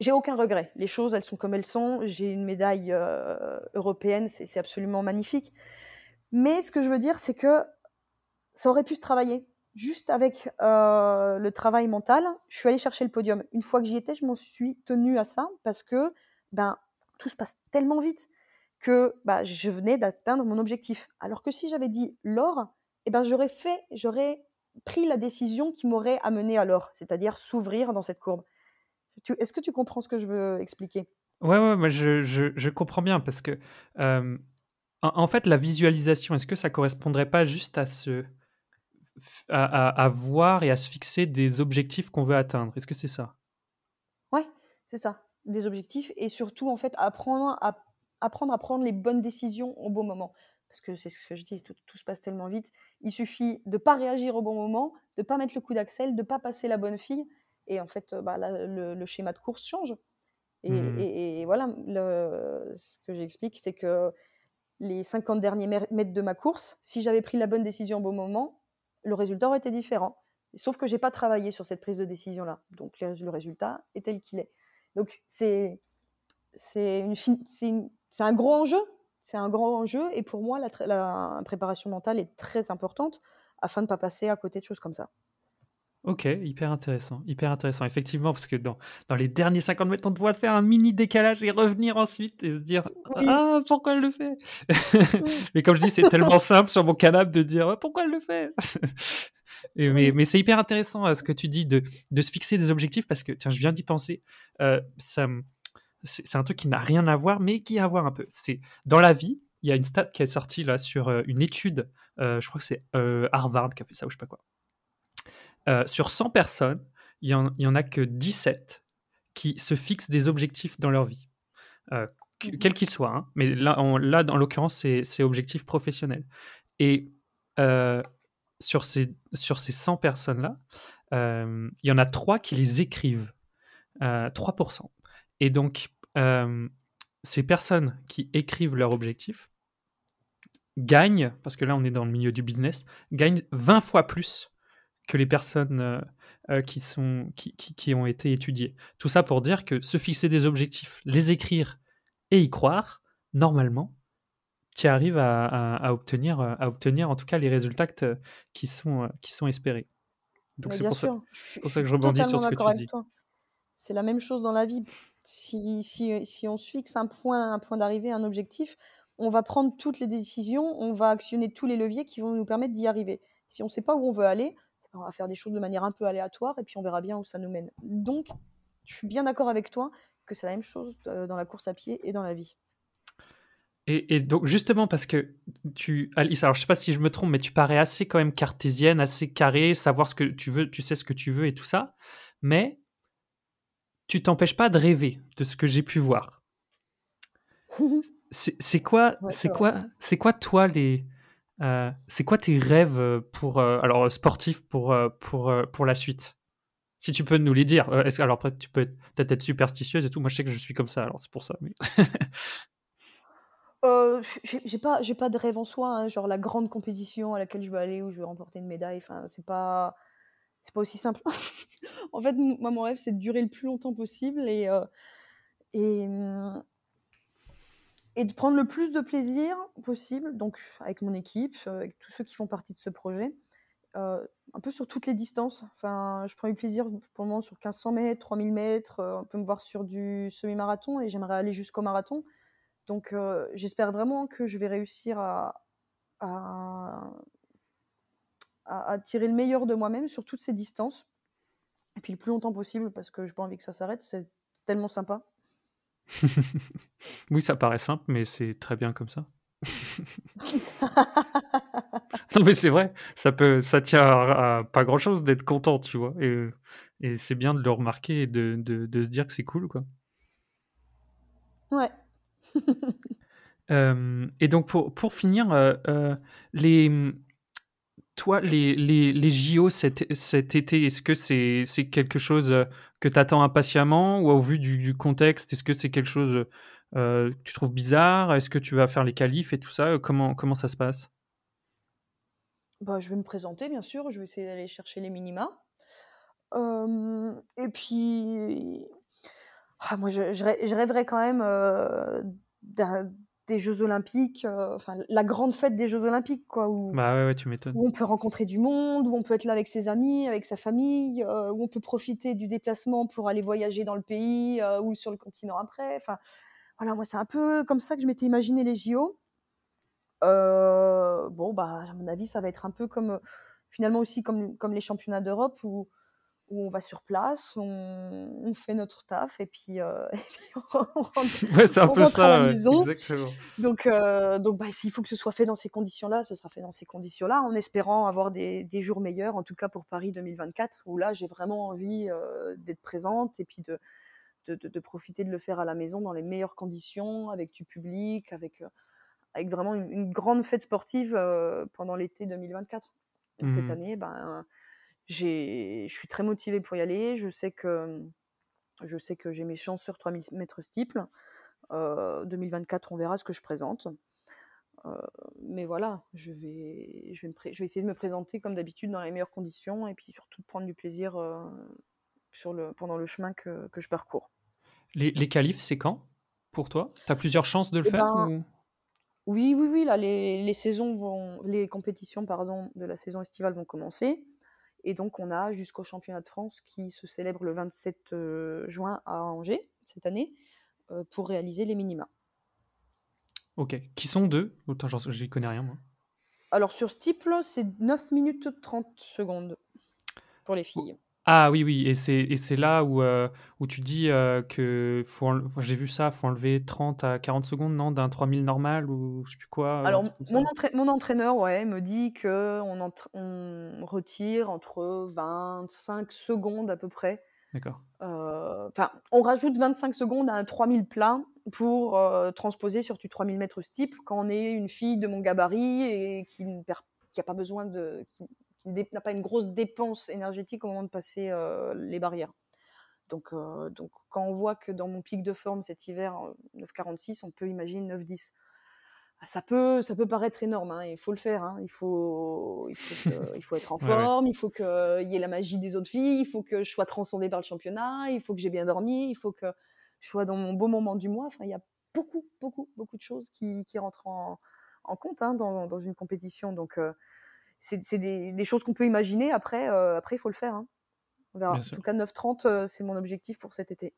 J'ai aucun regret. Les choses, elles sont comme elles sont. J'ai une médaille euh, européenne, c'est absolument magnifique. Mais ce que je veux dire, c'est que ça aurait pu se travailler. Juste avec euh, le travail mental, je suis allée chercher le podium. Une fois que j'y étais, je m'en suis tenue à ça parce que ben, tout se passe tellement vite que bah, je venais d'atteindre mon objectif. Alors que si j'avais dit l'or, eh ben, j'aurais fait, j'aurais pris la décision qui m'aurait amené à l'or, c'est-à-dire s'ouvrir dans cette courbe. Est-ce que tu comprends ce que je veux expliquer? Ouais, ouais, je, je, je, comprends bien parce que euh, en, fait, la visualisation, est-ce que ça correspondrait pas juste à ce, à, voir et à se fixer des objectifs qu'on veut atteindre? Est-ce que c'est ça? Ouais, c'est ça. Des objectifs et surtout, en fait, apprendre à, apprendre à prendre les bonnes décisions au bon moment. Parce que c'est ce que je dis, tout, se passe tellement vite. Il suffit de ne pas réagir au bon moment, de ne pas mettre le coup d'accel, de ne pas passer la bonne fille. Et en fait, bah, le, schéma de course change. Et, mmh. voilà, ce que j'explique, c'est que les 50 derniers mètres de ma course, si j'avais pris la bonne décision au bon moment, le résultat aurait été différent. Sauf que j'ai pas travaillé sur cette prise de décision là. Donc le résultat est tel qu'il est. Donc c'est un gros enjeu. C'est un grand enjeu et pour moi la, la préparation mentale est très importante afin de ne pas passer à côté de choses comme ça. Ok, hyper intéressant, hyper intéressant. Effectivement, parce que dans, dans les derniers 50 mètres, on doit faire un mini décalage et revenir ensuite et se dire Ah, pourquoi elle le fait? Mais comme je dis, c'est tellement simple sur mon canapé de dire Pourquoi elle le fait? Et, Mais, mais c'est hyper intéressant euh, ce que tu dis de, de se fixer des objectifs parce que, tiens, je viens d'y penser. Euh, ça, c'est un truc qui n'a rien à voir, mais qui a à voir un peu. C'est dans la vie, il y a une stat qui est sortie là sur euh, une étude, je crois que c'est Harvard qui a fait ça ou je sais pas quoi euh, sur 100 personnes, il n'y en, a que 17 qui se fixent des objectifs dans leur vie, euh, mmh quels qu'ils soient. Hein. Mais là, là, dans l'occurrence, c'est objectifs professionnels. Et euh, sur, ces, sur ces 100 personnes-là, il y en a 3 qui les écrivent. 3%. Et donc, ces personnes qui écrivent leurs objectifs gagnent, parce que là on est dans le milieu du business, gagnent 20 fois plus que les personnes qui, sont, qui, qui, ont été étudiées. Tout ça pour dire que se fixer des objectifs, les écrire et y croire, normalement, tu arrives à, obtenir, à obtenir en tout cas les résultats qui, sont, qui sont espérés. Donc c'est pour, ça, que je rebondis sur ce que tu dis. C'est la même chose dans la vie. Si, si, si on se fixe un point, un point d'arrivée, un objectif, on va prendre toutes les décisions, on va actionner tous les leviers qui vont nous permettre d'y arriver. Si on ne sait pas où on veut aller, on va faire des choses de manière un peu aléatoire et puis on verra bien où ça nous mène. Donc, je suis bien d'accord avec toi que c'est la même chose euh, dans la course à pied et dans la vie. Et, donc justement parce que tu, Alice, alors je sais pas si je me trompe, mais tu parais assez quand même cartésienne, assez carré, savoir ce que tu veux, tu sais ce que tu veux et tout ça, mais tu t'empêches pas de rêver de ce que j'ai pu voir. c'est quoi, c'est quoi, c'est quoi toi les, euh, c'est quoi tes rêves pour, euh, alors sportifs pour pour pour la suite? Si tu peux nous les dire. Est-ce, alors après tu peux peut-être être superstitieuse et tout. Moi je sais que je suis comme ça, alors c'est pour ça. Mais... Euh, j'ai pas j'ai pas de rêve en soi, hein, genre la grande compétition à laquelle je veux aller, où je veux remporter une médaille, enfin, c'est pas c'est pas aussi simple. En fait, moi, mon rêve, c'est de durer le plus longtemps possible et et mmh, et de prendre le plus de plaisir possible, donc avec mon équipe, avec tous ceux qui font partie de ce projet, un peu sur toutes les distances. Enfin, je prends du plaisir pour le moment sur 1500 mètres, 3000 mètres, on peut me voir sur du semi-marathon et j'aimerais aller jusqu'au marathon. Donc j'espère vraiment que je vais réussir à, tirer le meilleur de moi-même sur toutes ces distances. Et puis le plus longtemps possible parce que je n'ai pas envie que ça s'arrête. C'est tellement sympa. oui, ça paraît simple, mais c'est très bien comme ça. non mais c'est vrai, ça peut, ça tient à, pas grand chose d'être content, tu vois, et, et c'est bien de le remarquer et de, de, de se dire que c'est cool, quoi. Ouais, euh, et donc pour, pour finir, euh, euh, les, toi, les, les, les JO cet, cet été, est-ce que c'est c'est quelque chose que tu attends impatiemment ou au vu du, du contexte, est-ce que c'est quelque chose que tu trouves bizarre? Est-ce que tu vas faire les qualifs et tout ça? Comment, comment ça se passe? Bah, Je vais me présenter, bien sûr. Je vais essayer d'aller chercher les minima. et puis, ah, moi, je, je, rêverais quand même des Jeux Olympiques, enfin la grande fête des Jeux Olympiques, quoi, où, bah ouais, ouais, tu m'étonnes. où on peut rencontrer du monde, où on peut être là avec ses amis, avec sa famille, où on peut profiter du déplacement pour aller voyager dans le pays ou sur le continent après. Enfin, voilà, moi c'est un peu comme ça que je m'étais imaginé les JO. bon, bah, à mon avis, ça va être un peu comme finalement aussi comme, comme les championnats d'Europe où où on va sur place, on, fait notre taf et puis, euh, on rentre, ouais, un peu ça, à la maison. Donc, euh, donc bah, s'il faut que ce soit fait dans ces conditions-là, ce sera fait dans ces conditions-là, en espérant avoir des, des, jours meilleurs, en tout cas pour Paris 2024, où là j'ai vraiment envie euh, d'être présente et puis de, de, de, profiter de le faire à la maison dans les meilleures conditions, avec du public, avec, avec vraiment une, grande fête sportive pendant l'été 2024. Cette mmh année, ben je suis très motivée pour y aller. Je sais que, je sais que j'ai mes chances sur 3000 mètres steeple. 2024, on verra ce que je présente. mais voilà, je vais, je, vais je vais essayer de me présenter comme d'habitude dans les meilleures conditions et puis surtout de prendre du plaisir sur le, pendant le chemin que, que je parcours. Les, les qualifs, c'est quand? Pour toi? Tu as plusieurs chances de le eh faire ben, Oui, oui, oui. Là, les, les, saisons vont, les compétitions pardon, de la saison estivale vont commencer. Et donc, on a jusqu'au championnat de France qui se célèbre le 27 euh, juin à Angers cette année euh, pour réaliser les minima. Ok. Qui sont deux? Autant, n'y connais rien, moi. Alors, sur Stiple, c'est 9 minutes 30 secondes pour les filles. Ah oui, oui, et c'est là où, euh, où tu dis euh, que faut j'ai vu ça, faut enlever 30 à 40 secondes, non, d'un 3000 normal ou je sais plus quoi. Alors, mon, mon entraîneur, ouais, me dit que on, on retire entre 25 secondes à peu près. D'accord. Euh, enfin, on rajoute 25 secondes à un 3000 plat pour transposer sur du 3000 mètres steep quand on est une fille de mon gabarit et qui n'a pas besoin de, qui n'a pas une grosse dépense énergétique au moment de passer euh, les barrières. Donc, euh, donc, quand on voit que dans mon pic de forme cet hiver, 9,46, on peut imaginer 9,10. ça peut, ça peut paraître énorme, hein, il faut le faire. Hein, il, faut, il, faut il faut être en forme, il faut qu'il y ait la magie des autres filles, il faut que je sois transcendée par le championnat, il faut que j'ai bien dormi, il faut que je sois dans mon beau moment du mois. Enfin, il y a beaucoup, beaucoup, beaucoup de choses qui, qui rentrent en, en compte hein, dans, dans, une compétition. Donc, euh, c'est des, des, choses qu'on peut imaginer. Après, euh, après, il faut le faire. Hein. On verra. en tout cas, 9,30, euh, c'est mon objectif pour cet été.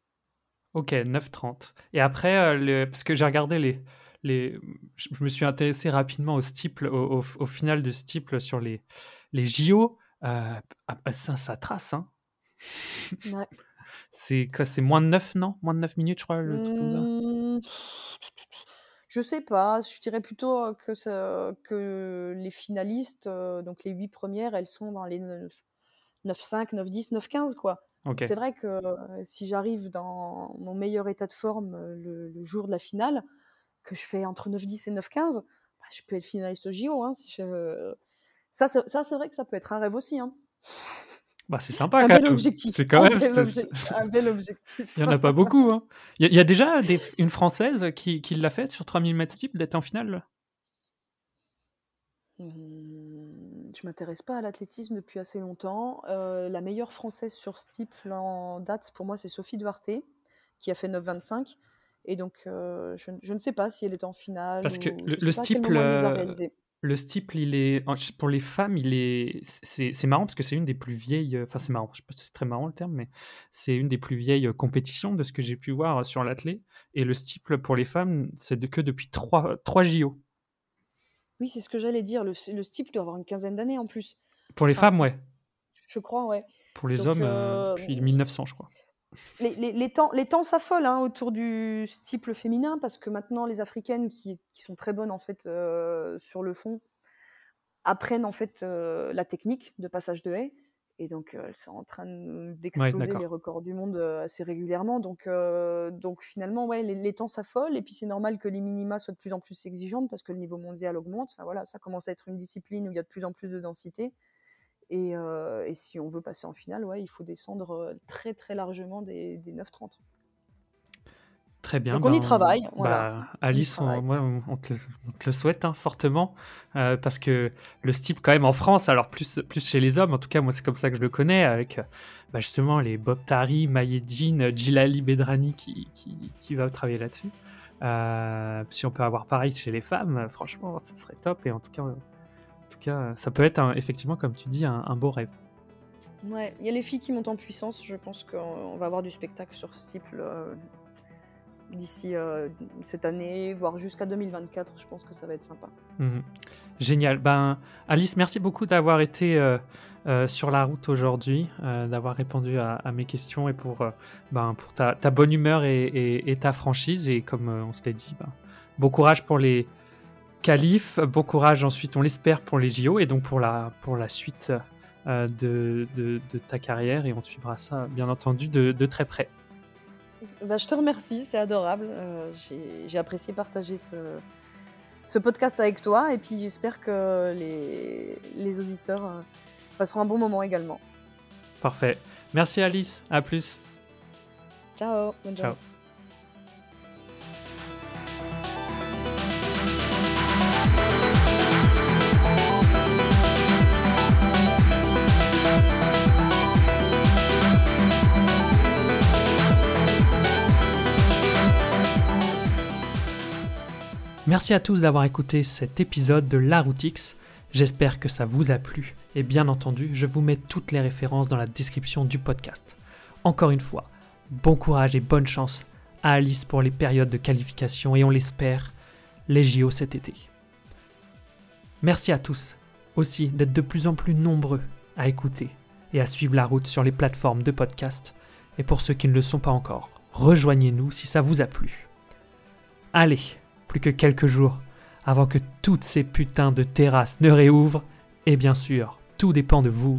Ok, 9,30. Et après, le... parce que j'ai regardé les, les, je me suis intéressé rapidement au steeple, au, au, final de steeple sur les, les JO. Euh, ah, ça, ça, trace, hein. Ouais. c'est c'est moins de 9, non? Moins de 9 minutes, je crois, le mmh, Je sais pas, je dirais plutôt que, ça, que les finalistes, donc les 8 premières, elles sont dans les 9-5, 9-10, 9-15, quoi. C'est vrai que si j'arrive dans mon meilleur état de forme le, le jour de la finale, que je fais entre 9-10 et 9-15, bah, je peux être finaliste au JO. Hein, si je... Ça, ça c'est vrai que ça peut être un rêve aussi. Hein. Bah, c'est sympa un quand bel objectif. C'est quand un, même, bel un, bel objectif. Il n'y en a pas beaucoup. Hein. Il y, a déjà des, une Française qui, qui l'a fait sur 3000 mètres steep d'être en finale? Mmh, Je m'intéresse pas à l'athlétisme depuis assez longtemps. Euh, la meilleure Française sur steep en date, pour moi, c'est Sophie Duarte, qui a fait 9,25. Et donc, euh, je, je, ne sais pas si elle est en finale. Parce que ou, le, le steeple, le steeple, il est pour les femmes, il est c'est marrant parce que c'est une des plus vieilles. Enfin, c'est marrant. Je sais pas si c'est très marrant le terme, mais c'est une des plus vieilles compétitions de ce que j'ai pu voir sur l'athlé. Et le steeple pour les femmes, c'est de, que depuis 3, 3 JO. Oui, c'est ce que j'allais dire. Le, le steeple doit avoir une quinzaine d'années en plus. Pour les femmes, ouais. Je crois, ouais. Pour les hommes, euh, depuis 1900, je crois les, temps, les temps s'affolent hein, autour du steeple féminin parce que maintenant les africaines qui, sont très bonnes en fait euh, sur le fond apprennent en fait euh, la technique de passage de haie et donc euh, elles sont en train d'exploser les records du monde assez régulièrement. Donc donc finalement ouais les, temps s'affolent. Et puis c'est normal que les minima soient de plus en plus exigeantes parce que le niveau mondial augmente. Enfin voilà ça commence à être une discipline où il y a de plus en plus de densité et, euh, et, si on veut passer en finale, ouais, il faut descendre euh, très très largement des, des 9,30. Très bien. Donc on y ben, travaille. Bah, Alice, on, moi, on, te, le souhaite hein, fortement euh, parce que le steep quand même en France, alors plus, plus chez les hommes, en tout cas moi c'est comme ça que je le connais, avec bah, justement les Bob Tari, Mayedine, Jilali Bedrani qui, qui, qui va travailler là-dessus. si on peut avoir pareil chez les femmes, franchement, ce serait top. Et en tout cas, tout cas, ça peut être effectivement, comme tu dis, un, beau rêve. Ouais, il y a les filles qui montent en puissance. Je pense qu'on va avoir du spectacle sur ce type euh, d'ici euh, cette année, voire jusqu'à 2024. Je pense que ça va être sympa. Mhm. Génial. Ben, Alice, merci beaucoup d'avoir été euh, sur la route aujourd'hui, d'avoir répondu à, mes questions et pour, ben, pour ta, bonne humeur et, ta franchise. Et comme on se l'a dit, ben, bon courage pour les, Calif, bon courage ensuite, on l'espère pour les JO et donc pour la, pour la suite euh, de, de, ta carrière et on suivra ça bien entendu de, de très près. Bah, je te remercie, c'est adorable. Euh, j'ai apprécié partager ce, ce, podcast avec toi et puis j'espère que les, les auditeurs euh, passeront un bon moment également. Parfait. Merci Alice, à plus. Ciao, bonne Ciao. Merci à tous d'avoir écouté cet épisode de La Route J'espère que ça vous a plu et bien entendu, je vous mets toutes les références dans la description du podcast. Encore une fois, bon courage et bonne chance à Alice pour les périodes de qualification et on l'espère, les JO cet été. Merci à tous aussi d'être de plus en plus nombreux à écouter et à suivre la route sur les plateformes de podcast. Et pour ceux qui ne le sont pas encore, rejoignez-nous si ça vous a plu. Allez, plus que quelques jours avant que toutes ces putains de terrasses ne réouvrent. Et bien sûr, tout dépend de vous.